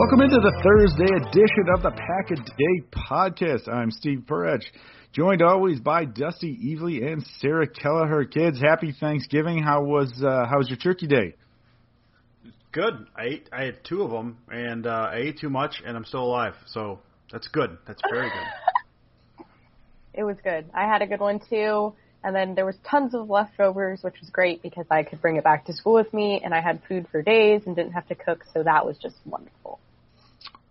Welcome into the Thursday edition of the Pack a Day Podcast. I'm Steve Perich, joined always by Dusty Evely and Sarah Kelleher. Kids, happy Thanksgiving. How was uh, how was your turkey day? Good. I ate. I had two of them, and uh, I ate too much, and I'm still alive. So that's good. That's very good. it was good. I had a good one too, and then there was tons of leftovers, which was great because I could bring it back to school with me, and I had food for days and didn't have to cook, so that was just wonderful.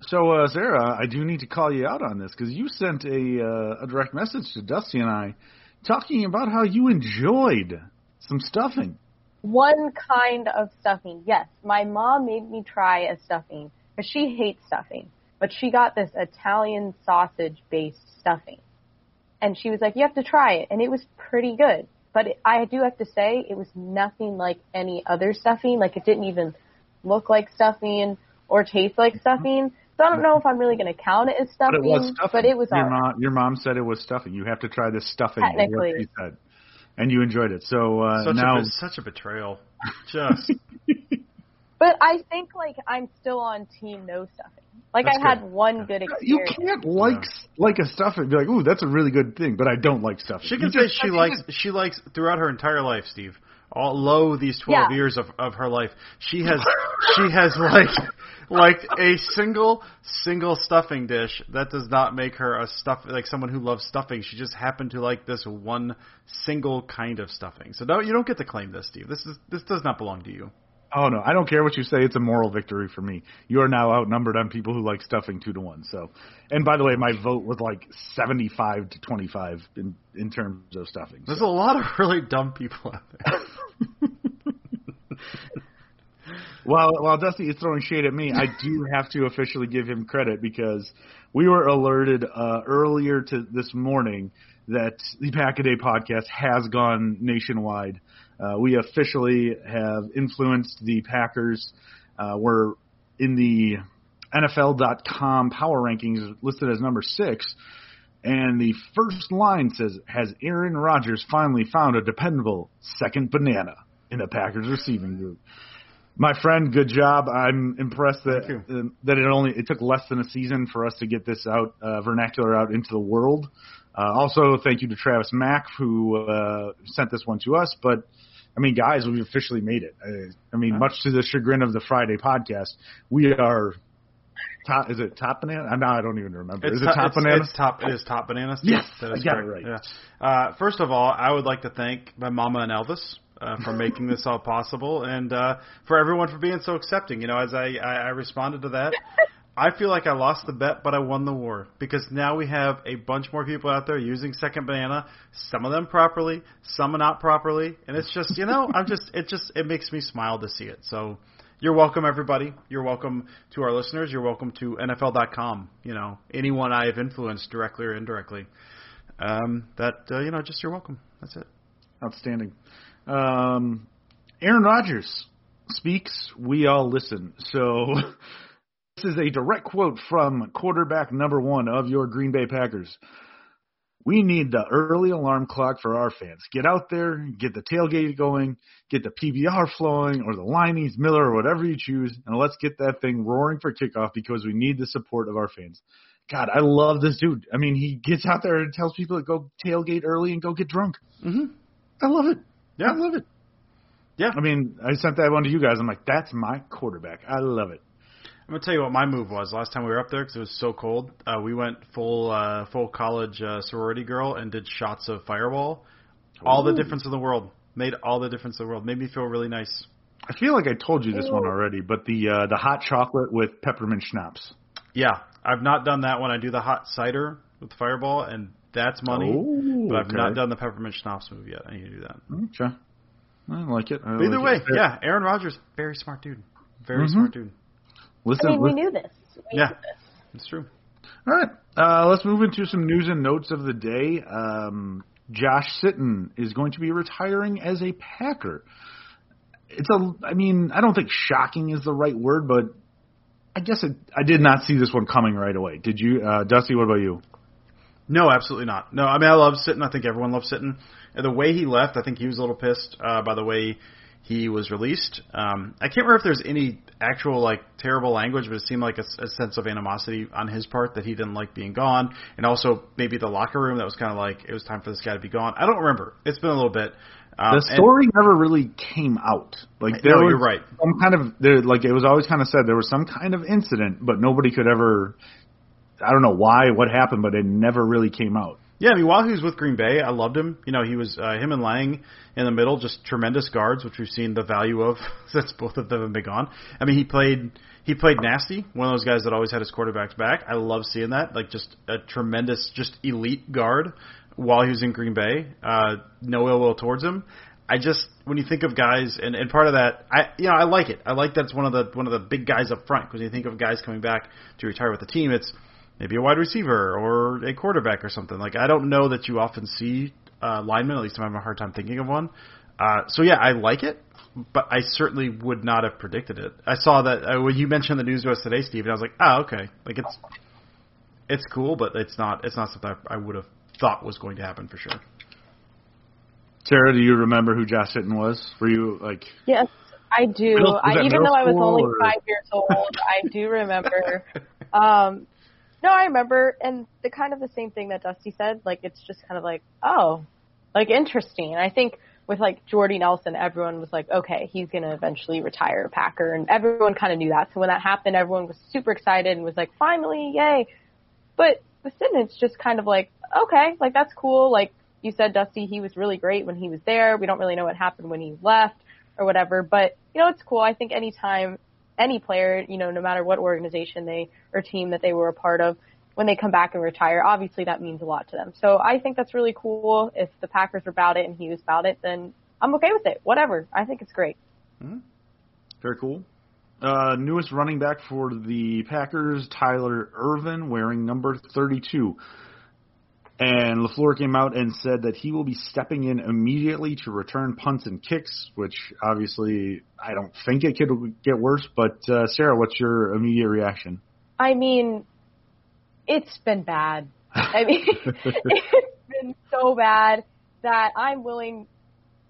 So, uh, Sarah, I do need to call you out on this because you sent a uh, a direct message to Dusty and I talking about how you enjoyed some stuffing. One kind of stuffing, yes. My mom made me try a stuffing because she hates stuffing, but she got this Italian sausage based stuffing, and she was like, "You have to try it," and it was pretty good. But it, I do have to say, it was nothing like any other stuffing. Like it didn't even look like stuffing or taste like stuffing. So I don't know if I'm really going to count it as stuffing, but it was stuffing. But it was your mom, your mom said it was stuffing. You have to try this stuffing. Technically. What she said. And you enjoyed it. So uh, such now, a, such a betrayal. Just. but I think like I'm still on team no stuffing. Like That's I had one good good you can't like like a stuffing. Be like, ooh, that's a really good thing, but I don't like stuffing. She You can say just- she you likes. just- She likes throughout her entire life, Steve. All low these twelve Yeah. years of of her life, she has she has like like a single single stuffing dish that does not make her a stuff like someone who loves stuffing. She just happened to like this one single kind of stuffing. So no, you don't get to claim this, Steve. This is this does not belong to you. Oh no, I don't care what you say. It's a moral victory for me. You are now outnumbered on people who like stuffing two to one. So, and by the way, my vote was like seventy-five to twenty-five in in terms of stuffing. There's So- a lot of really dumb people out there. While while Dusty is throwing shade at me, I do have to officially give him credit because we were alerted uh, earlier to this morning that the Pack a Day podcast has gone nationwide. Uh, we officially have influenced the Packers. Uh, we're in the NFL.com power rankings listed as number six. And the first line says, Has Aaron Rodgers finally found a dependable second banana in the Packers receiving group? My friend, good job. I'm impressed that uh, that it only it took less than a season for us to get this out uh, vernacular out into the world. Uh, also, thank you to Travis Mack who uh, sent this one to us. But I mean, guys, we've officially made it. I, I mean, much to the chagrin of the Friday podcast, we are. Top, is it top banana? Now I don't even remember. It's is it to- top it's, banana? It's top. It is top bananas. Yes, that I is got it right. Yeah. Uh, first of all, I would like to thank my mama and Elvis uh, for making this all possible, and uh, for everyone for being so accepting. You know, as I, I, I responded to that, I feel like I lost the bet, but I won the war because now we have a bunch more people out there using Second Banana. Some of them properly, some not properly, and it's just you know, I'm just it just it makes me smile to see it. So. You're welcome, everybody. You're welcome to our listeners. You're welcome to NFL.com. You know, anyone I have influenced directly or indirectly. Um, that uh, you know, just you're welcome. That's it. Outstanding. Um, Aaron Rodgers speaks, we all listen. So is a direct quote from quarterback number one of your Green Bay Packers. We need the early alarm clock for our fans. Get out there, get the tailgate going, get the PBR flowing, or the Leinie's Miller, or whatever you choose, and let's get that thing roaring for kickoff because we need the support of our fans. God, I love this dude. I mean, he gets out there and tells people to go tailgate early and go get drunk. Mm-hmm. I love it. Yeah. I love it. Yeah. I mean, I sent that one to you guys. I'm like, that's my quarterback. I love it. I'm gonna tell you what my move was last time we were up there because it was so cold. Uh, we went full uh, full college uh, sorority girl and did shots of Fireball. All the difference in the world. Made all the difference in the world. Made me feel really nice. I feel like I told you this one already, but the uh, the hot chocolate with peppermint schnapps. Yeah, I've not done that one. I do the hot cider with Fireball, and that's money. Oh, but I've okay. not done the peppermint schnapps move yet. I need to do that. Okay. I like it. I either like way, it. yeah, Aaron Rodgers, very smart dude. Very Mhm. smart dude. Listen, I mean, we knew this. We Yeah. knew this. It's true. All right. Uh, let's move into some news and notes of the day. Um, Josh Sitton is going to be retiring as a Packer. It's a, I mean, I don't think shocking is the right word, but I guess it, I did not see this one coming right away. Did you, uh, Dusty? What about you? No, absolutely not. No, I mean I love Sitton. I think everyone loves Sitton. And the way he left, I think he was a little pissed uh, by the way he was released. Um, I can't remember if there's any actual like terrible language, but it seemed like a, a sense of animosity on his part that he didn't like being gone, and also maybe the locker room that was kind of like it was time for this guy to be gone. I don't remember. It's been a little bit. Um, The story never really came out. Like there No, was you're right. some kind of there, like it was always kind of said there was some kind of incident, but nobody could ever. I don't know why, what happened, but it never really came out. Yeah, I mean, while he was with Green Bay, I loved him. You know, he was uh, him and Lang in the middle, just tremendous guards, which we've seen the value of since both of them have been gone. I mean, he played he played nasty, one of those guys that always had his quarterbacks back. I love seeing that, like just a tremendous, just elite guard while he was in Green Bay. Uh, no ill will towards him. I just when you think of guys, and, and part of that, I you know I like it. I like that it's one of the one of the big guys up front because you think of guys coming back to retire with the team, it's maybe a wide receiver or a quarterback or something. Like I don't know that you often see uh, linemen. At least I'm having a hard time thinking of one. Uh, so yeah, I like it, but I certainly would not have predicted it. I saw that uh, when you mentioned the news to us today, Steve, and I was like, oh okay, like it's it's cool, but it's not it's not something I, I would have thought was going to happen for sure. Sarah, do you remember who Josh Sitton was? Were you like? Yes, I do. I, even though I was only or- five years old, I do remember. Um, no, I remember, and the kind of the same thing that Dusty said. Like it's just kind of like, oh, like interesting. I think with like Jordy Nelson, everyone was like, okay, he's gonna eventually retire Packer, and everyone kind of knew that. So when that happened, everyone was super excited and was like, finally, yay! But with Sitton, it's just kind of like, okay, like that's cool. Like you said, Dusty, he was really great when he was there. We don't really know what happened when he left or whatever, but you know, it's cool. I think anytime any player, you know, no matter what organization they or team that they were a part of, when they come back and retire, obviously that means a lot to them. So I think that's really cool. If the Packers are about it and he was about it, then I'm okay with it. Whatever. I think it's great. mm Very cool. Uh, newest running back for the Packers, Tyler Ervin, wearing number 32. And LaFleur came out and said that he will be stepping in immediately to return punts and kicks, which obviously I don't think it could get worse. But uh, Sarah, what's your immediate reaction? I mean, it's been bad. I mean, it's been so bad that I'm willing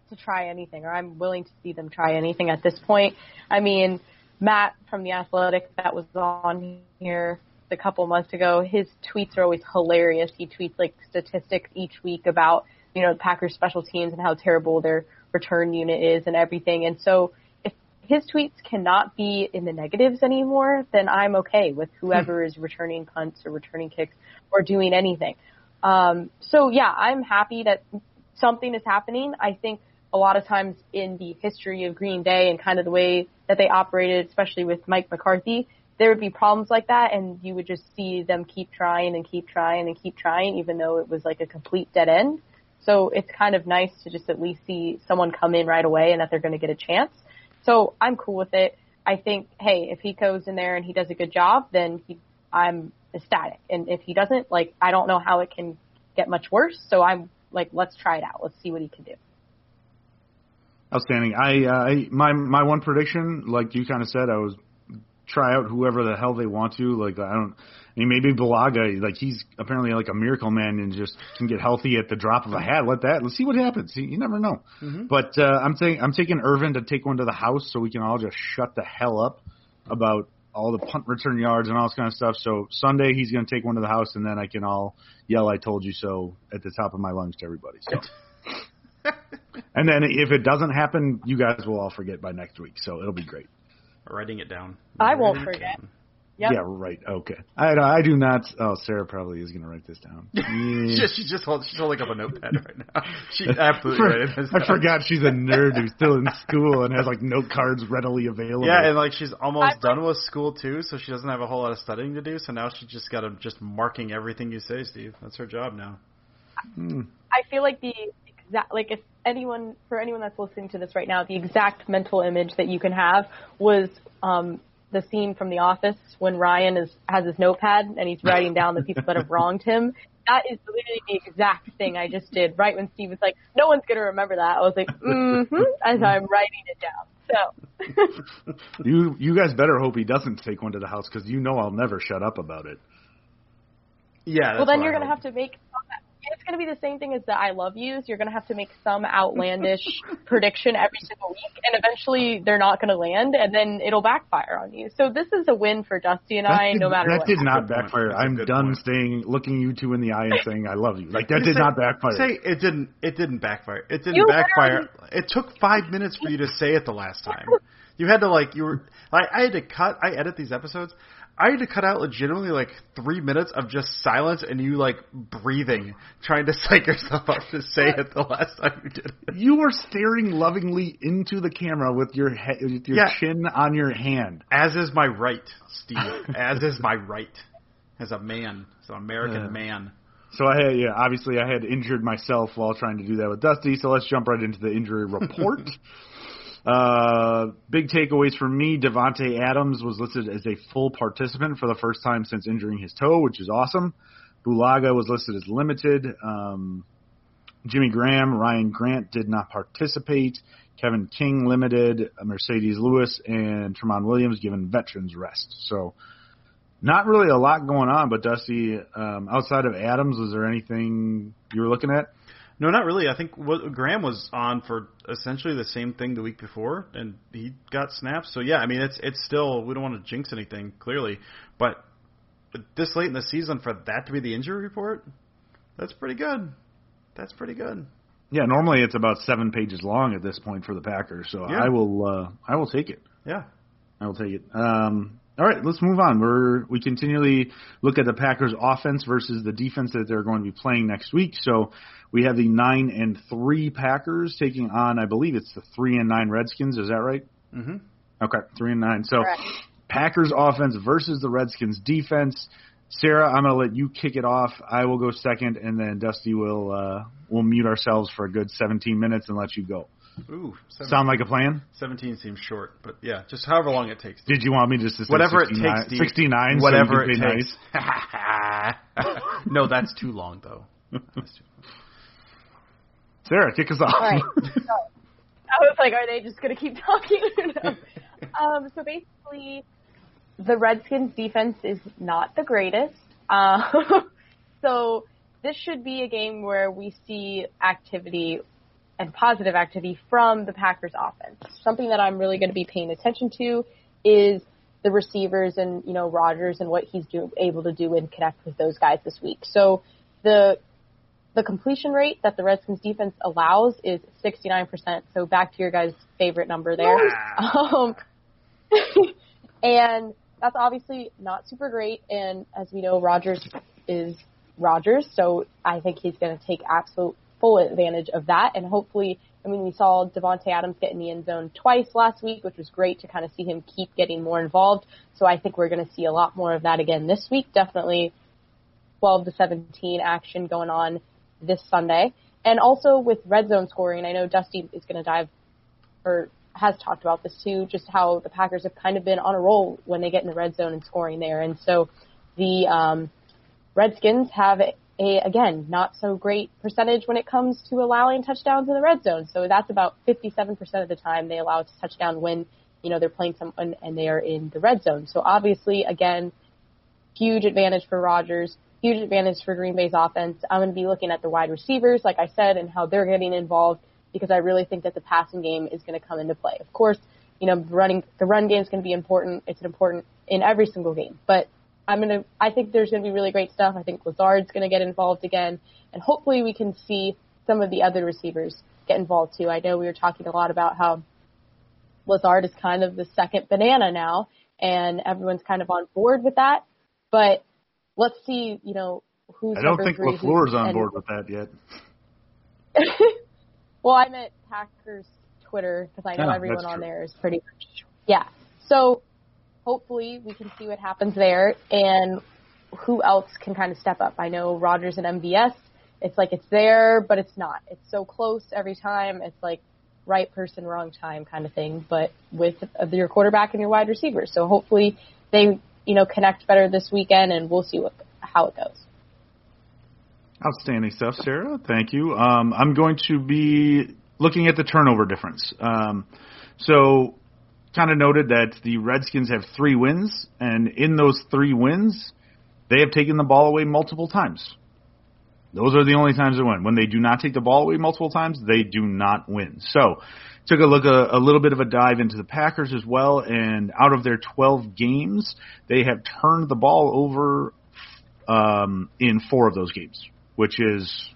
to try anything, or I'm willing to see them try anything at this point. I mean, Matt from the Athletic that was on here a couple months ago. His tweets are always hilarious. He tweets like statistics each week about you know the Packers special teams and how terrible their return unit is and everything. And so if his tweets cannot be in the negatives anymore, then I'm okay with whoever is returning punts or returning kicks or doing anything. Um, so yeah, I'm happy that something is happening. I think a lot of times in the history of Green Bay and kind of the way that they operated, especially with Mike McCarthy, there would be problems like that and you would just see them keep trying and keep trying and keep trying even though it was like a complete dead end. So it's kind of nice to just at least see someone come in right away and that they're going to get a chance. So I'm cool with it. I think, hey, if he goes in there and he does a good job, then he, I'm ecstatic. And if he doesn't, like, I don't know how it can get much worse. So I'm like, let's try it out. Let's see what he can do. Outstanding. I, uh, I my my one prediction, like you kind of said, I was try out whoever the hell they want to. Like I don't. I mean, maybe Bulaga, like he's apparently like a miracle man and just can get healthy at the drop of a hat. Let that. Let's see what happens. You never know. Mm-hmm. But uh, I'm saying I'm taking Ervin to take one to the house so we can all just shut the hell up about all the punt return yards and all this kind of stuff. So Sunday he's going to take one to the house and then I can all yell "I told you so" at the top of my lungs to everybody. So. and then if it doesn't happen, you guys will all forget by next week. So it'll be great. Writing it down. I won't forget. Yep. Yeah, right. Okay. I I do not. Oh, Sarah probably is going to write this down. Yeah. she's, she's just hold, she's holding up a notepad right now. She's absolutely right. I forgot she's a nerd who's still in school and has like note cards readily available. Yeah, and like she's almost I'm done with school too, so she doesn't have a whole lot of studying to do. So now she's just got to just marking everything you say, Steve. That's her job now. Hmm. I feel like the exact like if anyone for anyone that's listening to this right now, the exact mental image that you can have was um the scene from The Office when Ryan is has his notepad and he's writing down the people that have wronged him. That is literally the exact thing I just did. Right when Steve was like, "No one's gonna remember that," I was like, "Mm-hmm," as I'm writing it down. So. you you guys better hope he doesn't take one to the house because you know I'll never shut up about it. Yeah. well, then you're gonna have to make it's going to be the same thing as the I love yous. You're going to have to make some outlandish prediction every single week, and eventually they're not going to land, and then it'll backfire on you. So this is a win for Dusty and that I, did, no matter that what. That did not backfire. I'm done point. staying, looking you two in the eye and saying I love you. Like that did say, not backfire. Say it didn't. It didn't backfire. It didn't you backfire. It took five minutes for you to say it the last time. You had to like you were like I had to cut. I edit these episodes. I had to cut out legitimately like three minutes of just silence and you like breathing, trying to psych yourself up to say it the last time you did it. You were staring lovingly into the camera with your he- with your yeah. chin on your hand. As is my right, Steve. As is my right as a man, as an American uh. man. So I had, yeah, obviously I had injured myself while trying to do that with Dusty. So let's jump right into the injury report. Uh, big takeaways for me: Davante Adams was listed as a full participant for the first time since injuring his toe, which is awesome. Bulaga was listed as limited. Um, Jimmy Graham, Ryan Grant did not participate. Kevin King limited. Marcedes Lewis and Tramon Williams given veterans rest. So not really a lot going on. But Dusty, um, outside of Adams, was there anything you were looking at? No, not really. I think what, Graham was on for essentially the same thing the week before, and he got snaps. So yeah, I mean it's it's still we don't want to jinx anything clearly, but this late in the season for that to be the injury report, that's pretty good. That's pretty good. Yeah, normally it's about seven pages long at this point for the Packers, so yeah. I will uh, I will take it. Yeah, I will take it. Um, all right, let's move on. We're we continually look at the Packers offense versus the defense that they're going to be playing next week. So we have the nine and three Packers taking on, I believe it's the three and nine Redskins. Is that right? Mm-hmm. Okay, three and nine. So Correct. Packers offense versus the Redskins defense. Sarah, I'm gonna let you kick it off. I will go second, and then Dusty will uh, will mute ourselves for a good 17 minutes and let you go. Ooh, sound like a plan? 17 seems short, but yeah, just however long it takes. Did you want me just to say whatever 69, it takes? 69. Whatever so it takes. Nice? no, that's too long though. Sarah, kick us off. All right. I was like, are they just going to keep talking? um, so basically, the Redskins defense is not the greatest. Uh, so this should be a game where we see activity and positive activity from the Packers offense. Something that I'm really going to be paying attention to is the receivers and you know Rodgers and what he's do, able to do and connect with those guys this week. So the the completion rate that the Redskins defense allows is 69%. So back to your guys' favorite number there. Um, and that's obviously not super great. And as we know, Rodgers is Rodgers, so I think he's going to take absolute full advantage of that. And hopefully, I mean, we saw Davante Adams get in the end zone twice last week, which was great to kind of see him keep getting more involved. So I think we're going to see a lot more of that again this week. Definitely 12 to 17 action going on this Sunday. And also with red zone scoring, I know Dusty is going to dive or has talked about this too, just how the Packers have kind of been on a roll when they get in the red zone and scoring there. And so the um, Redskins have a, again not so great percentage when it comes to allowing touchdowns in the red zone. So that's about 57% of the time they allow a touchdown when you know they're playing someone and they are in the red zone. So obviously, again, huge advantage for Rodgers, huge advantage for Green Bay's offense. I'm going to be looking at the wide receivers, like I said, and how they're getting involved because I really think that the passing game is going to come into play. Of course, you know, running the run game is going to be important. It's important in every single game, but I'm gonna. I think there's going to be really great stuff. I think Lazard's going to get involved again, and hopefully we can see some of the other receivers get involved too. I know we were talking a lot about how Lazard is kind of the second banana now, and everyone's kind of on board with that. But let's see, you know, who's. I don't think three, LaFleur's who's- on and- board with that yet. well, I meant Packers Twitter because I know Oh, everyone on there is pretty much yeah. So hopefully we can see what happens there and who else can kind of step up. I know Rodgers and MVS. It's like it's there, but it's not. It's so close every time. It's like right person, wrong time kind of thing. But with your quarterback and your wide receiver, so hopefully they you know connect better this weekend, and we'll see what how it goes. Outstanding stuff, Sarah. Thank you. Um, I'm going to be looking at the turnover difference. Um, so, kind of noted that the Redskins have three wins, and in those three wins, they have taken the ball away multiple times. Those are the only times they win. When they do not take the ball away multiple times, they do not win. So, took a look a, a little bit of a dive into the Packers as well, and out of their 12 games, they have turned the ball over um, in four of those games, which is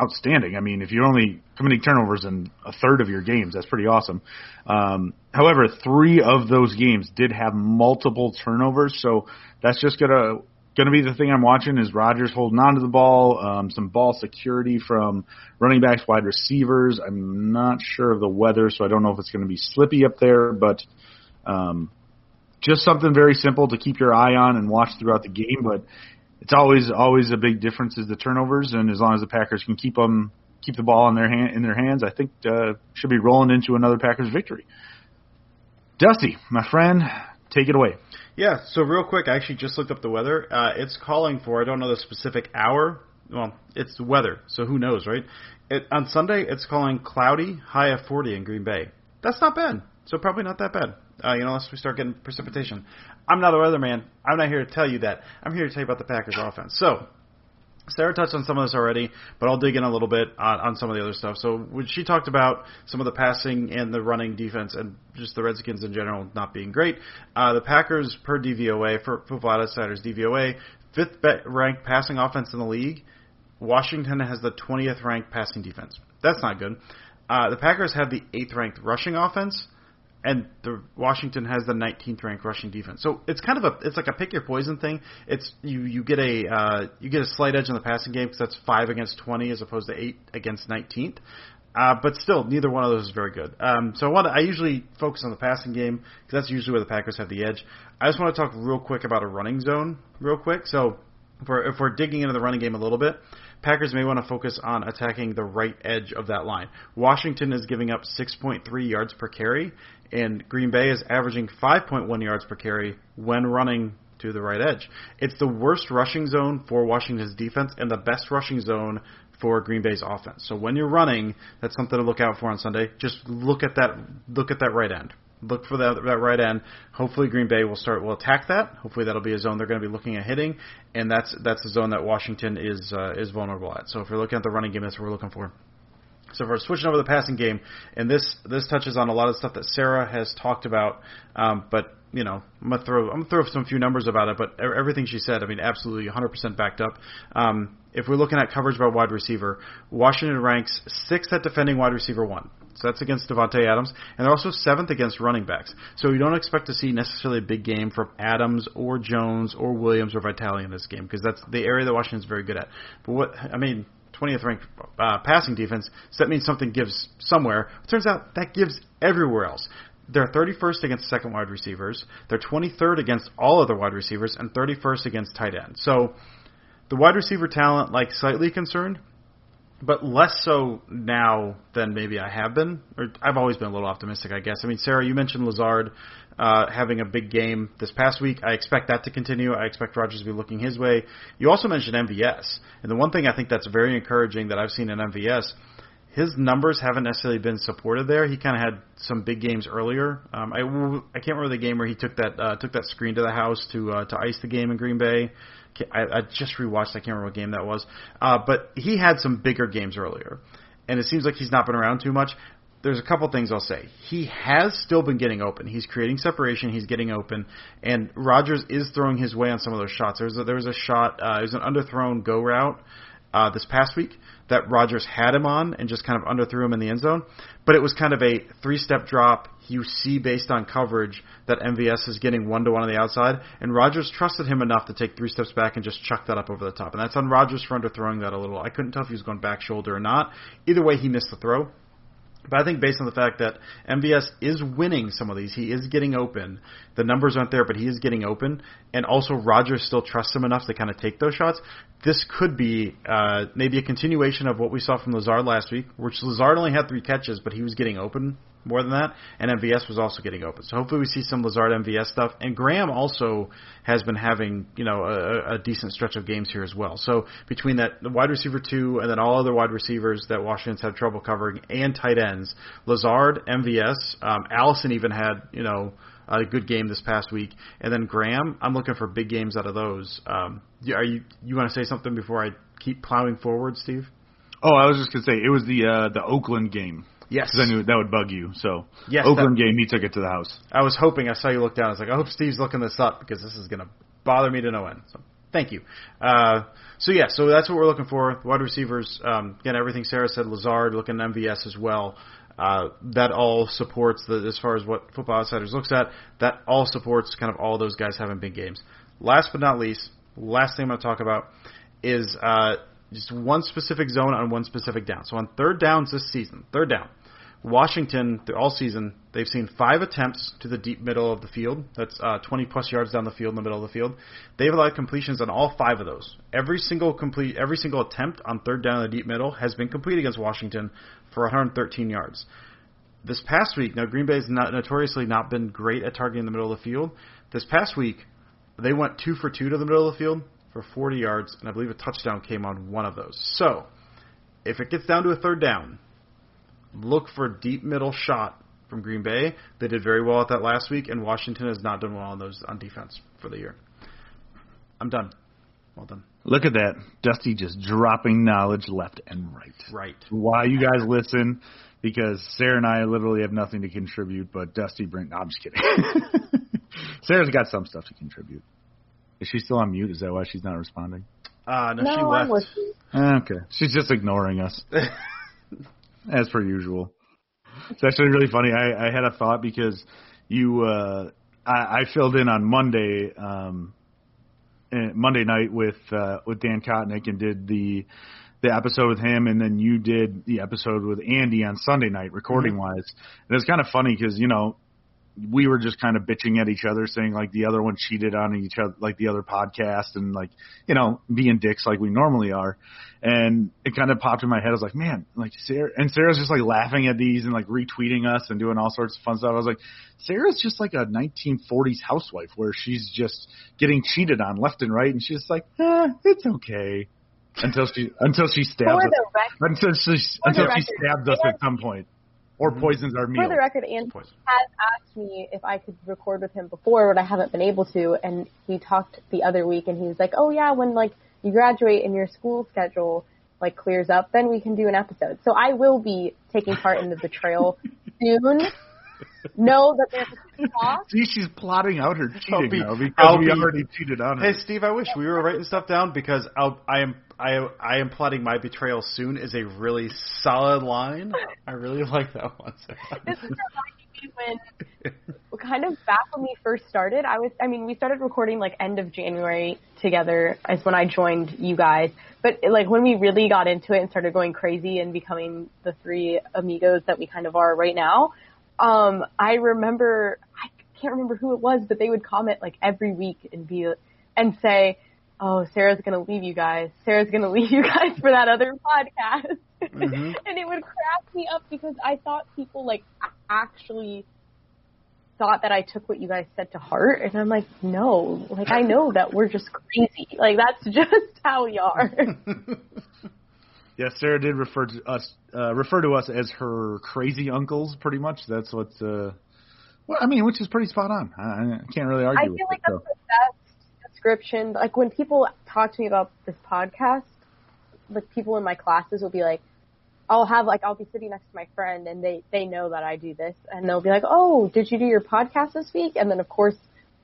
outstanding. I mean, if you're only committing turnovers in a third of your games, that's pretty awesome. Um, however, three of those games did have multiple turnovers, so that's just gonna gonna be the thing I'm watching is Rodgers holding on to the ball, um, some ball security from running backs, wide receivers. I'm not sure of the weather, so I don't know if it's to be slippy up there, but um, just something very simple to keep your eye on and watch throughout the game. But it's always always a big difference is the turnovers, and as long as the Packers can keep them keep the ball in their hand in their hands, I think uh, should be rolling into another Packers victory. Dusty, my friend, take it away. Yeah, so real quick, I actually just looked up the weather. Uh, it's calling for, I don't know the specific hour. Well, it's the weather, so who knows, right? It, on Sunday, it's calling cloudy, high of 40 in Green Bay. That's not bad. So probably not that bad, uh, you know, unless we start getting precipitation. I'm not a weatherman. I'm not here to tell you that. I'm here to tell you about the Packers offense. So, Sarah touched on some of this already, but I'll dig in a little bit on, on some of the other stuff. So when she talked about some of the passing and the running defense and just the Redskins in general not being great, uh, the Packers per DVOA, for Football Outsiders DVOA, fifth ranked passing offense in the league. Washington has the 20th ranked passing defense. That's not good. Uh, the Packers have the 8th ranked rushing offense and the Washington has the 19th ranked rushing defense. So it's kind of a it's like a pick your poison thing. It's you you get a uh, you get a slight edge in the passing game because that's five against 20 as opposed to eight against 19th. Uh, but still, neither one of those is very good. Um, so I want to, I usually focus on the passing game because that's usually where the Packers have the edge. I just want to talk real quick about a running zone, real quick. So if we're, if we're digging into the running game a little bit, Packers may want to focus on attacking the right edge of that line. Washington is giving up 6.3 yards per carry, and Green Bay is averaging 5.1 yards per carry when running to the right edge. It's the worst rushing zone for Washington's defense and the best rushing zone for Green Bay's offense. So when you're running, that's something to look out for on Sunday. Just look at that look at that right end. Look for that that right end. Hopefully Green Bay will start will attack that. Hopefully that'll be a zone they're going to be looking at hitting, and that's that's the zone that Washington is uh, is vulnerable at. So if you're looking at the running game, that's what we're looking for. So we're switching over the passing game, and this this touches on a lot of stuff that Sarah has talked about, um, but you know, I'm gonna throw I'm gonna throw some few numbers about it, but everything she said, I mean, absolutely 100% backed up. Um, if we're looking at coverage by wide receiver, Washington ranks sixth at defending wide receiver one. So that's against Davante Adams, and they're also seventh against running backs. So you don't expect to see necessarily a big game from Adams or Jones or Williams or Vitale in this game because that's the area that Washington's very good at. But what I mean, 20th ranked uh, passing defense, so that means something gives somewhere. It turns out that gives everywhere else. They're 31st against second wide receivers. They're 23rd against all other wide receivers and 31st against tight ends. So the wide receiver talent, like slightly concerned, but less so now than maybe I have been. Or I've always been a little optimistic, I guess. I mean, Sarah, you mentioned Lazard uh, having a big game this past week. I expect that to continue. I expect Rodgers to be looking his way. You also mentioned MVS, and the one thing I think that's very encouraging that I've seen in MVS his numbers haven't necessarily been supported there. He kind of had some big games earlier. Um, I, I can't remember the game where he took that uh, took that screen to the house to uh, to ice the game in Green Bay. I, I just rewatched. I can't remember what game that was. Uh, but he had some bigger games earlier, and it seems like he's not been around too much. There's a couple things I'll say. He has still been getting open. He's creating separation. He's getting open, and Rodgers is throwing his way on some of those shots. There was a, there was a shot. Uh, it was an underthrown go route uh, this past week that Rodgers had him on and just kind of underthrew him in the end zone. But it was kind of a three step drop. You see based on coverage that MVS is getting one to one on the outside, and Rodgers trusted him enough to take three steps back and just chuck that up over the top. And that's on Rodgers for underthrowing that a little. I couldn't tell if he was going back shoulder or not. Either way, he missed the throw. But I think based on the fact that MVS is winning some of these, he is getting open. The numbers aren't there, but he is getting open, and also Rodgers still trusts him enough to kind of take those shots. This could be uh, maybe a continuation of what we saw from Lazard last week, which Lazard only had three catches, but he was getting open more than that, and MVS was also getting open. So hopefully we see some Lazard MVS stuff. And Graham also has been having you know a, a decent stretch of games here as well. So between that the wide receiver two and then all other wide receivers that Washington's had trouble covering and tight ends, Lazard, MVS, um, Allison even had you know a good game this past week, and then Graham. I'm looking for big games out of those. Um, are you you want to say something before I keep plowing forward, Steve? Oh, I was just gonna say it was the uh, the Oakland game. Yes. Because I knew that would bug you. So yes, Oakland that, game, he took it to the house. I was hoping. I saw you look down. I was like, I hope Steve's looking this up because this is going to bother me to no end. So thank you. Uh, so yeah, so that's what we're looking for. The wide receivers, um, again, everything Sarah said. Lazard looking at MVS as well. Uh, that all supports the as far as what Football Outsiders looks at. That all supports kind of all those guys having big games. Last but not least, last thing I'm going to talk about is uh, just one specific zone on one specific down. So on third downs this season, third down, Washington, all season, they've seen five attempts to the deep middle of the field. That's uh, 20 plus yards down the field in the middle of the field. They've allowed completions on all five of those. Every single complete, every single attempt on third down in the deep middle has been complete against Washington for 113 yards. This past week, now Green Bay's not notoriously not been great at targeting the middle of the field. This past week, they went two for two to the middle of the field for 40 yards, and I believe a touchdown came on one of those. So, if it gets down to a third down, look for a deep middle shot from Green Bay. They did very well at that last week, and Washington has not done well on those on defense for the year. I'm done. Well done. Look at that. Dusty just dropping knowledge left and right. Right. Why you guys listen, because Sarah and I literally have nothing to contribute, but Dusty bring. No, I'm just kidding. Sarah's got some stuff to contribute. Is she still on mute? Is that why she's not responding? Uh, no, no she I'm left. with you. Okay. She's just ignoring us. as per usual. It's actually really funny. I, I had a thought because you, uh, I, I filled in on Monday, um, eh, Monday night with uh, with Dan Kotnick and did the the episode with him, and then you did the episode with Andy on Sunday night, recording wise. And it's kind of funny because you know we were just kind of bitching at each other, saying like the other one cheated on each other, like the other podcast, and like you know being dicks like we normally are. And it kind of popped in my head. I was like, man, like Sarah, and Sarah's just like laughing at these and like retweeting us and doing all sorts of fun stuff. I was like, Sarah's just like a 1940s housewife where she's just getting cheated on left and right, and she's like, eh, it's okay. Until she until she stabs us until she until she stabs us at some point or mm-hmm. poisons our meal. for the record, Andy Poison. has asked me if I could record with him before, but I haven't been able to. And we talked the other week, and he was like, "Oh yeah, when like you graduate and your school schedule, like clears up, then we can do an episode. So I will be taking part in the betrayal soon. Know that there's a talk. See, she's plotting out her I'll cheating be- now because I'll we be- already cheated on her. Hey Steve, I wish we were writing stuff down because I'll, I am I I am plotting my betrayal soon is a really solid line. I really like that one. This is reminding me when kind of back when we first started. I was, I mean, we started recording like end of January together is when I joined you guys. But like when we really got into it and started going crazy and becoming the three amigos that we kind of are right now, um, I remember I can't remember who it was, but they would comment like every week and be and say, "Oh, Sarah's gonna leave you guys. Sarah's gonna leave you guys for that other podcast." Mhm. and it would crack me up because I thought people like actually thought that I took what you guys said to heart, and I'm like, no, like I know that we're just crazy. Like that's just how we are. Yes, Sarah did refer to us uh, refer to us as her crazy uncles. Pretty much, that's what. Uh, well, I mean, which is pretty spot on. I, I can't really argue I with feel like it. that's so. the best description. Like when people talk to me about this podcast, like people in my classes will be like, I'll have like I'll be sitting next to my friend and they they know that I do this and they'll be like, "Oh, did you do your podcast this week?" And then of course,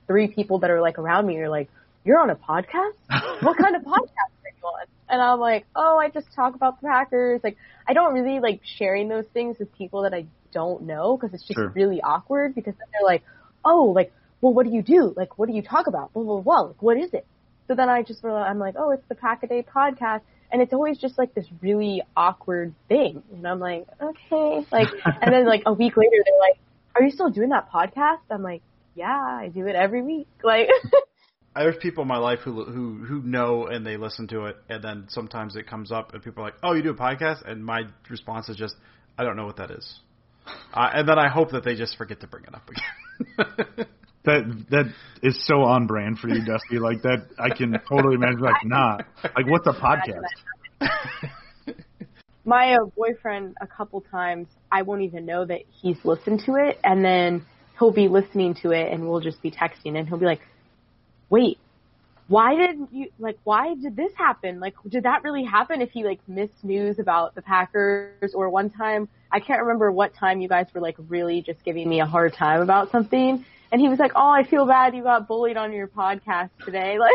three people that are like around me are like, "You're on a podcast? what kind of podcast are you on?" And I'm like, "Oh, I just talk about the Packers." Like I don't really like sharing those things with people that I don't know because it's just Sure. really awkward because then they're like, "Oh, like, well, what do you do? Like, what do you talk about? Blah blah blah. Like, what is it?" So then I just I'm like, "Oh, it's the Pack a Day podcast." And it's always just like this really awkward thing. And I'm like, okay. Like, and then like a week later, they're like, are you still doing that podcast? I'm like, yeah, I do it every week. Like, There's people in my life who who who know and they listen to it, and then sometimes it comes up and people are like, "Oh, you do a podcast?" And my response is just, "I don't know what that is," uh, and then I hope that they just forget to bring it up again. That that is so on brand for you, Dusty. Like that, I can totally imagine. Like, nah, like what's a podcast? my uh, boyfriend, a couple times, I won't even know that he's listened to it. And then he'll be listening to it and we'll just be texting and he'll be like, wait, why did you, like, why did this happen? Like, did that really happen if he, like, missed news about the Packers? Or one time, I can't remember what time you guys were, like, really just giving me a hard time about something. And he was like, oh, I feel bad you got bullied on your podcast today.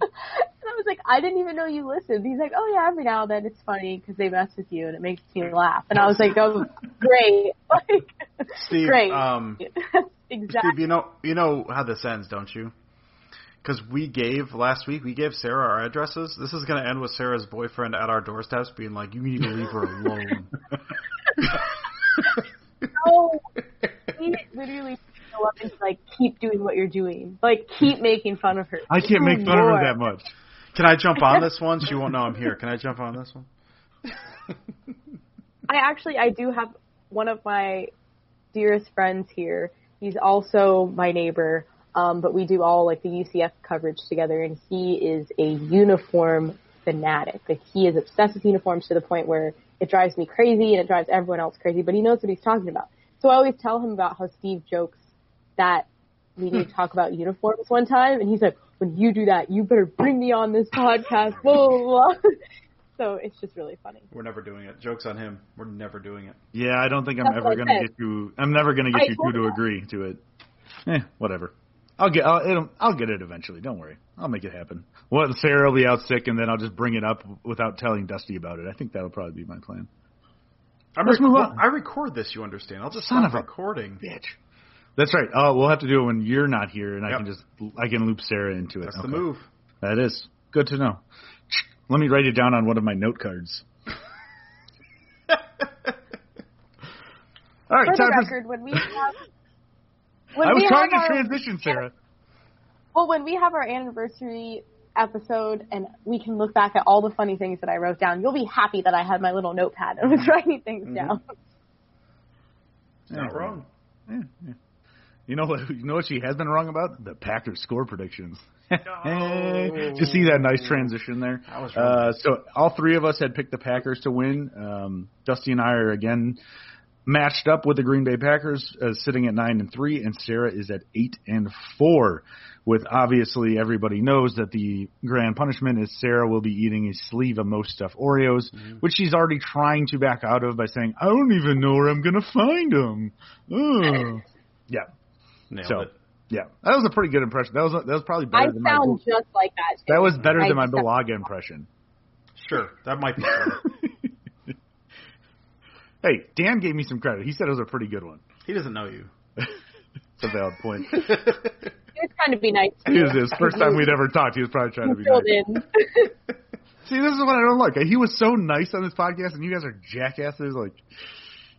Like, and I was like, I didn't even know you listened. He's like, oh yeah, every now and then it's funny because they mess with you and it makes me laugh. And I was like, oh, great. Like, Steve, great. um, exactly. Steve, you know you know how this ends, don't you? Because we gave last week, we gave Sarah our addresses. This is going to end with Sarah's boyfriend at our doorsteps being like, "You need to leave her alone." No, he literally go up and like keep doing what you're doing. Like keep making fun of her. I can't make Do fun of her that much. Can I jump on this one? She won't know I'm here. Can I jump on this one? I actually I do have one of my dearest friends here. He's also my neighbor, um, but we do all like the UCF coverage together, and he is a uniform fanatic. Like he is obsessed with uniforms to the point where it drives me crazy and it drives everyone else crazy. But he knows what he's talking about. So I always tell him about how Steve jokes that we need to talk about uniforms one time, and he's like, "When you do that, you better bring me on this podcast." Blah blah blah. So it's just really funny. We're never doing it. Jokes on him. We're never doing it. Yeah, I don't think I'm That's ever gonna get you. I'm never gonna get I you two to you. agree to it. Eh, whatever. I'll get. I'll, it'll, I'll get it eventually. Don't worry. I'll make it happen. Well, Sarah will be out sick, and then I'll just bring it up without telling Dusty about it. I think that'll probably be my plan. I'm Let's move on. I record this. You understand? I'll just Son stop of a recording. Bitch. That's right. Oh, we'll have to do it when you're not here, and I can just I can loop Sarah into it. That's Okay. the move. That is good to know. Let me write it down on one of my note cards. All right, For the time for. record, when we have when I was trying to have our, transition, Sarah. Well, when we have our anniversary episode and we can look back at all the funny things that I wrote down, you'll be happy that I had my little notepad and was writing things Mm-hmm. down. Not wrong. Yeah, yeah. You know what? You know what she has been wrong about? The Packers score predictions. Did you see that nice transition there? That was uh, so all three of us had picked the Packers to win. Um, Dusty and I are again matched up with the Green Bay Packers, uh, sitting at nine and three, and Sarah is at eight and four. With obviously everybody knows that the grand punishment is Sarah will be eating a sleeve of Most Stuf Oreos, Mm-hmm. which she's already trying to back out of by saying, "I don't even know where I'm gonna find them." Oh. yeah, Nailed so it. yeah, that was a pretty good impression. That was that was probably I better than my sound just like that. that was better I than my just- impression. Sure, that might be true. Hey, Dan gave me some credit. He said it was a pretty good one. he doesn't know you. It's a valid point. He was trying to be nice. to It was you. his first time we'd ever talked. He was probably trying to be nice. in. See, this is what I don't like. He was so nice on this podcast, and you guys are jackasses. Like,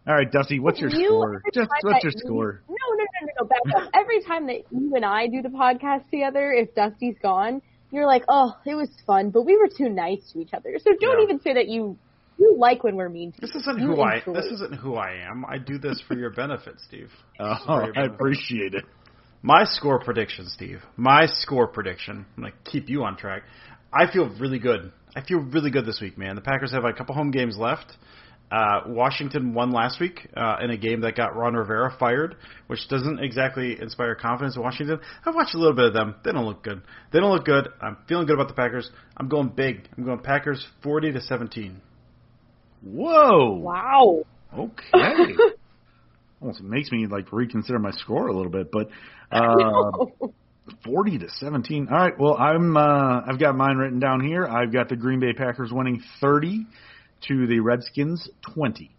all right, Dusty, what's your You- score? Just what's your you- score? No, no, no, no, no. Back up. Every time that you and I do the podcast together, if Dusty's gone, you're like, oh, it was fun, but we were too nice to each other. So don't Yeah. even say that you you like when we're mean to This you. isn't You who I. enjoy This it. isn't who I am. I do this for your benefit, Steve. Oh, for your I appreciate it. My score prediction, Steve. My score prediction. I'm gonna keep you on track. I feel really good. I feel really good this week, man. The Packers have a couple home games left. Uh, Washington won last week uh, in a game that got Ron Rivera fired, which doesn't exactly inspire confidence in Washington. I've watched a little bit of them. They don't look good. They don't look good. I'm feeling good about the Packers. I'm going big. I'm going Packers 40 to 17. Whoa. Wow. Okay. Almost makes me like reconsider my score a little bit, but uh, forty to seventeen. All right. Well, I'm uh, I've got mine written down here. I've got the Green Bay Packers winning thirty to the Redskins twenty.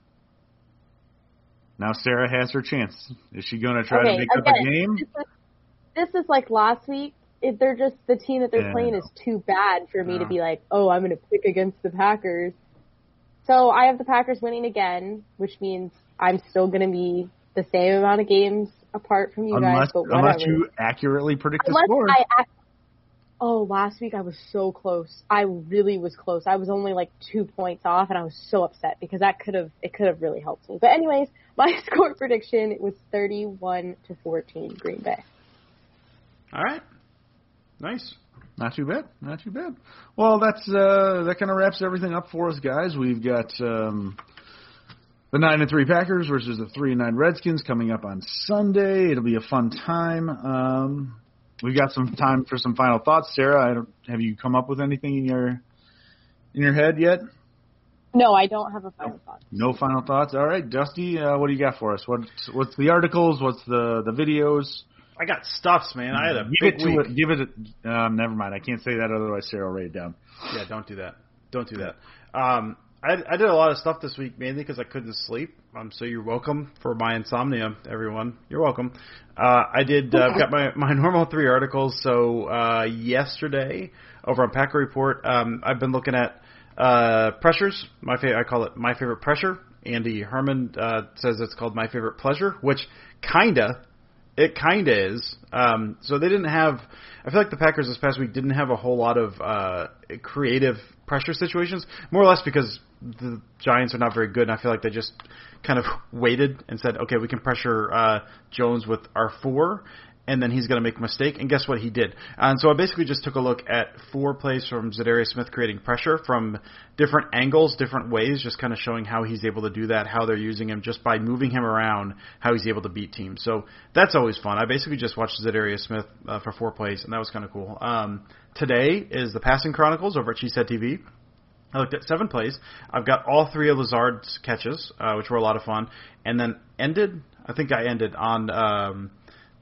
Now Sarah has her chance. Is she going to try okay, to make again, up a game? This is, this is like last week. If they're just the team that they're Yeah. playing is too bad for me to be like, oh, I'm going to pick against the Packers. So I have the Packers winning again, which means I'm still going to be the same amount of games apart from you Unless guys. But whatever. unless you accurately predict the score. I act- oh, last week I was so close. I really was close. I was only like two points off, and I was so upset because that could have it could have really helped me. But anyways, my score prediction was thirty-one to fourteen, Green Bay. All right. Nice. Not too bad. Not too bad. Well, that's uh, that kind of wraps everything up for us, guys. We've got um, the nine and three Packers versus the three and nine Redskins coming up on Sunday. It'll be a fun time. Um, we've got some time for some final thoughts, Sarah. I don't, have you come up with anything in your in your head yet? No, I don't have a final thought. No final thoughts. All right, Dusty, uh, what do you got for us? What's what's the articles? What's the the videos? I got stuffs, man. I had a give big it to week. it. Give it. A, um, never mind. I can't say that otherwise Sarah will write it down. Yeah, don't do that. Don't do that. Um, I, I did a lot of stuff this week mainly because I couldn't sleep. Um, so you're welcome for my insomnia, everyone. You're welcome. Uh, I did uh, got my my normal three articles. So uh, yesterday over on Packer Report, um, I've been looking at uh, pressures. My fa- I call it my favorite pressure. Andy Herman uh, says it's called my favorite pleasure, which kinda it kind of is. Um, so they didn't have. I feel like the Packers this past week didn't have a whole lot of uh, creative pressure situations, more or less because the Giants are not very good, and I feel like they just kind of waited and said, okay, we can pressure uh, Jones with our four. And then he's going to make a mistake, and guess what he did? And so I basically just took a look at four plays from Za'Darius Smith creating pressure from different angles, different ways, just kind of showing how he's able to do that, how they're using him just by moving him around, how he's able to beat teams. So that's always fun. I basically just watched Za'Darius Smith uh, for four plays, and that was kind of cool. Um, today is the Passing Chronicles over at Cheesehead TV. I looked at seven plays. I've got all three of Lazard's catches, uh, which were a lot of fun, and then ended. I think I ended on um,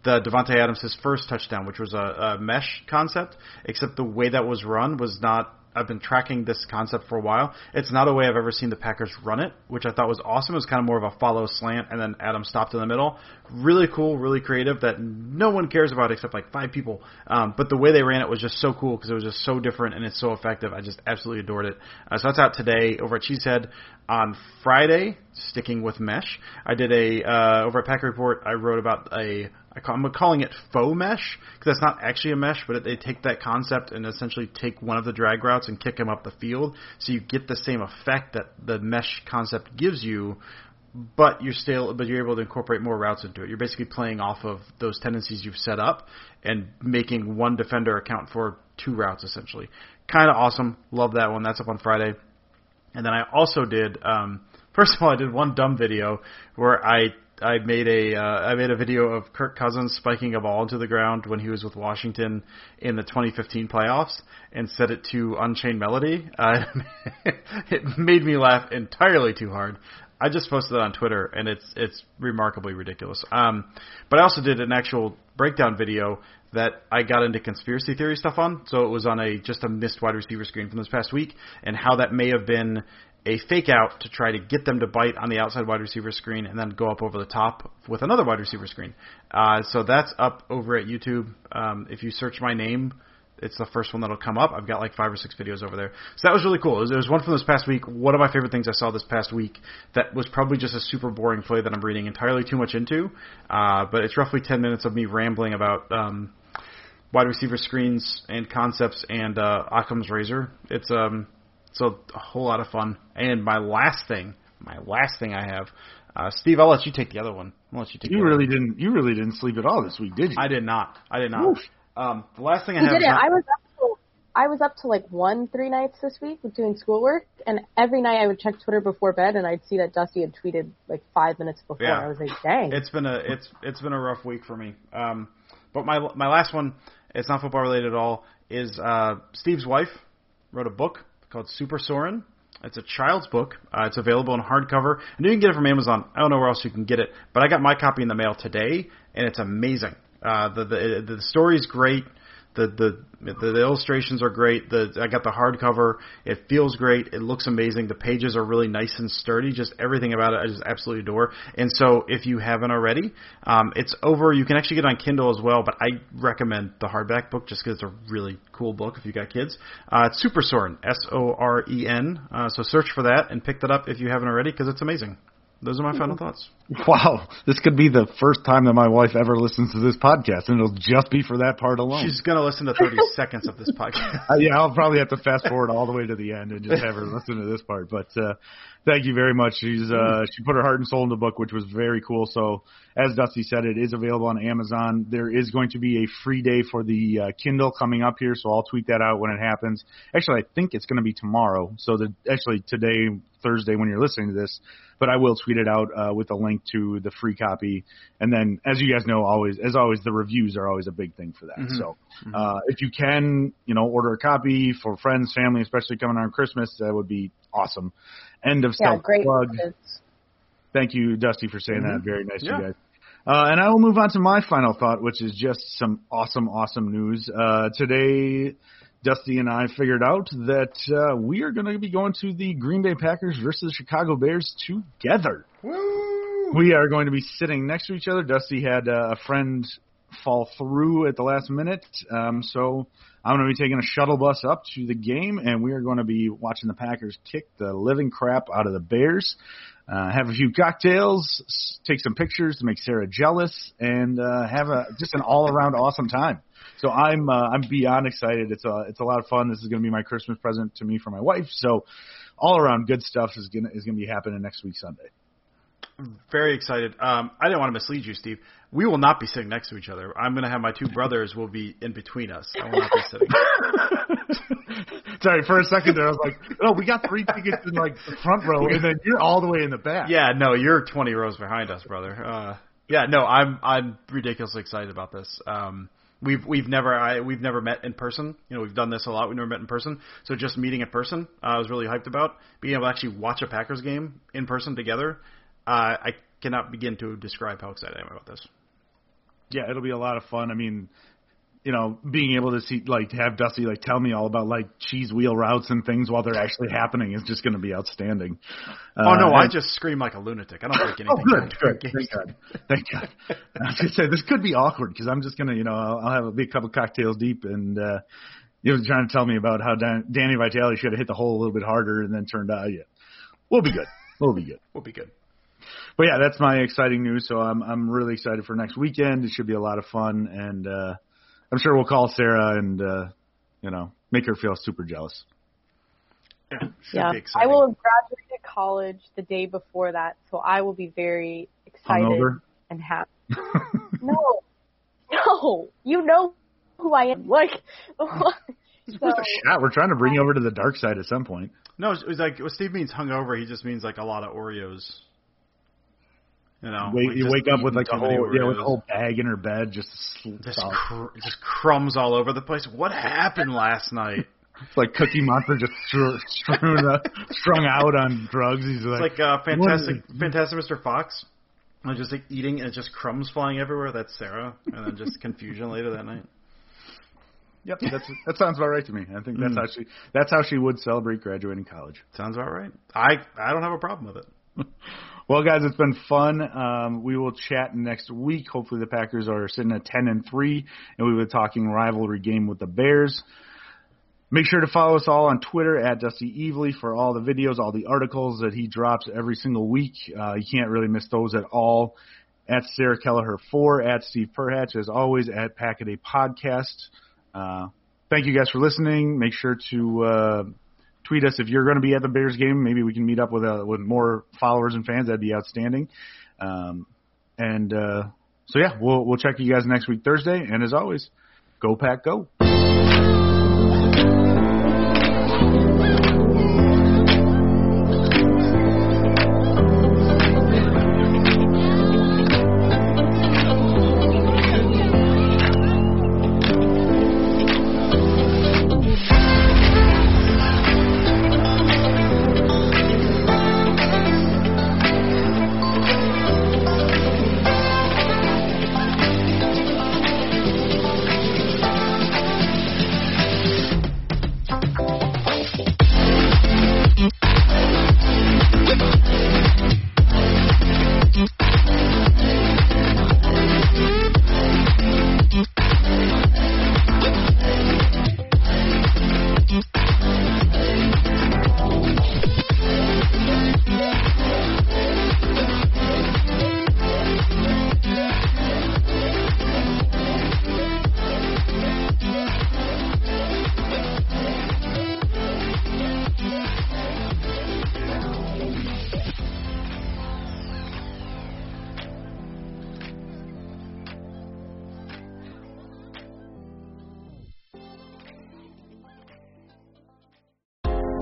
the Davante Adams his first touchdown, which was a, a mesh concept. Except the way that was run was not. I've been tracking this concept for a while. It's not a way I've ever seen the Packers run it, which I thought was awesome. It was kind of more of a follow slant, and then Adams stopped in the middle. Really cool, really creative that no one cares about except like five people. Um, but the way they ran it was just so cool because it was just so different and it's so effective. I just absolutely adored it. Uh, so that's out today over at Cheesehead. On Friday, sticking with mesh, I did a uh, over at Packer Report. I wrote about a I'm calling it faux mesh because that's not actually a mesh, but they take that concept and essentially take one of the drag routes and kick him up the field, so you get the same effect that the mesh concept gives you, but you're still but you're able to incorporate more routes into it. You're basically playing off of those tendencies you've set up and making one defender account for two routes essentially. Kind of awesome. Love that one. That's up on Friday. And then I also did um, first of all, I did one dumb video where I I made a uh, I made a video of Kirk Cousins spiking a ball into the ground when he was with Washington in the 2015 playoffs and set it to Unchained Melody. Uh, it made me laugh entirely too hard. I just posted it on Twitter and it's it's remarkably ridiculous. Um, but I also did an actual breakdown video that I got into conspiracy theory stuff on. So it was on a just a missed wide receiver screen from this past week and how that may have been a fake out to try to get them to bite on the outside wide receiver screen and then go up over the top with another wide receiver screen. Uh, so that's up over at YouTube. Um, if you search my name, it's the first one that'll come up. I've got like five or six videos over there. So that was really cool. It was, was one from this past week. One of my favorite things I saw this past week that was probably just a super boring play that I'm reading entirely too much into. Uh, but it's roughly 10 minutes of me rambling about um, wide receiver screens and concepts and uh, Occam's razor. It's um, so a whole lot of fun. And my last thing, my last thing I have, uh, Steve, I'll let you take the other one. I'll let you take. You really didn't. You really didn't sleep at all this week, did you? I did not. I did not. Um, the last thing I have. Did not- I was up to, I was up to like one three nights this week with doing schoolwork, and every night I would check Twitter before bed, and I'd see that Dusty had tweeted like five minutes before. Yeah. I was like, dang. It's been a it's it's been a rough week for me. Um, but my my last one, it's not football related at all. Is uh, Steve's wife wrote a book called Super Soren. It's a child's book. Uh, it's available in hardcover, and you can get it from Amazon. I don't know where else you can get it, but I got my copy in the mail today, and it's amazing. Uh, the the the story's great. The, the the illustrations are great. The I got the hardcover. It feels great. It looks amazing. The pages are really nice and sturdy. Just everything about it I just absolutely adore. And so if you haven't already, um, it's over. You can actually get on Kindle as well. But I recommend the hardback book just because it's a really cool book if you got kids. Uh, it's Super Soren, S O R E N. Uh, so search for that and pick that up if you haven't already because it's amazing. Those are my final thoughts. Wow, this could be the first time that my wife ever listens to this podcast, and it'll just be for that part alone. She's gonna listen to 30 seconds of this podcast. Uh, yeah, I'll probably have to fast forward all the way to the end and just have her listen to this part. But uh, thank you very much. She's uh, she put her heart and soul in the book, which was very cool. So as Dusty said, it is available on Amazon. There is going to be a free day for the uh, Kindle coming up here, so I'll tweet that out when it happens. Actually, I think it's going to be tomorrow. So the actually today, Thursday, when you're listening to this, but I will tweet it out uh, with a link to the free copy. And then, as you guys know, always as always, the reviews are always a big thing for that. So uh, if you can, you know, order a copy for friends, family, especially coming around Christmas, that would be awesome. End of yeah, self great. plug. message. Thank you, Dusty, for saying that. Very nice Yeah. you guys. Uh, and I will move on to my final thought, which is just some awesome, awesome news. Uh, today, Dusty and I figured out that uh, we are going to be going to the Green Bay Packers versus the Chicago Bears together. We are going to be sitting next to each other. Dusty had uh, a friend fall through at the last minute, um, so I'm going to be taking a shuttle bus up to the game, and we are going to be watching the Packers kick the living crap out of the Bears. Uh, have a few cocktails, take some pictures to make Sarah jealous, and uh, have a just an all around awesome time. So I'm uh, I'm beyond excited. It's a it's a lot of fun. This is going to be my Christmas present to me for my wife. So all around good stuff is gonna is gonna be happening next week Sunday. Very excited. Um, I didn't want to mislead you, Steve. We will not be sitting next to each other. I'm going to have my two brothers will be in between us. I will not be sitting. Sorry, for a second there, I was like, "Oh, we got three tickets in like the front row, and then you're all the way in the back." Yeah, no, you're 20 rows behind us, brother. Uh, yeah, no, I'm I'm ridiculously excited about this. Um, we've we've never I, we've never met in person. You know, we've done this a lot. We've never met in person, so just meeting in person, uh, I was really hyped about being able to actually watch a Packers game in person together. Uh, I cannot begin to describe how excited I am about this. Yeah, it'll be a lot of fun. I mean, you know, being able to see like have Dusty like tell me all about like cheese wheel routes and things while they're actually happening is just going to be outstanding. Oh no, Uh, I just scream like a lunatic. I don't break anything. Oh, good, good. Thank God. Thank God. I was gonna say this could be awkward because I'm just gonna, you know, I'll, I'll have a big couple cocktails deep and uh you know trying to tell me about how Dan, Danny Vitale should have hit the hole a little bit harder and then turned out. Yeah, we'll be good. We'll be good. We'll be good. But yeah, that's my exciting news. So I'm I'm really excited for next weekend. It should be a lot of fun, and uh I'm sure we'll call Sarah and uh you know make her feel super jealous. Yeah, Yeah, I will have graduated college the day before that, so I will be very excited Hungover? and happy. no, no, you know who I am. Like, It's worth a shot. We're trying to bring you over to the dark side at some point. No, it was like what Steve means hungover, he just means like a lot of Oreos. You know, Wait, like you wake up with like whole yeah, with a whole bag in her bed, just just cr- just crumbs all over the place. What happened last night? It's like Cookie Monster just stru- strewn up, strung out on drugs. He's It's like, like uh, fantastic, fantastic Mr. Fox. I was just like eating and just crumbs flying everywhere. That's Sarah, and then just confusion later that night. yep, that's that sounds about right to me. I think that's Mm. how she that's how she would celebrate graduating college. Sounds about right. I I don't have a problem with it. Well, guys, it's been fun. Um, we will chat next week. Hopefully, the Packers are sitting at ten and three, and we will be talking rivalry game with the Bears. Make sure to follow us all on Twitter at Dusty Evely for all the videos, all the articles that he drops every single week. Uh, you can't really miss those at all. At Sarah Kelleher four, at Steve Perhatch, as always, at Packaday Podcast. Uh, thank you guys for listening. Make sure to uh, tweet us if you're going to be at the Bears game. Maybe we can meet up with uh, with more followers and fans. That'd be outstanding. Um, and uh, so yeah, we'll we'll check you guys next week Thursday. And as always, go pack, go.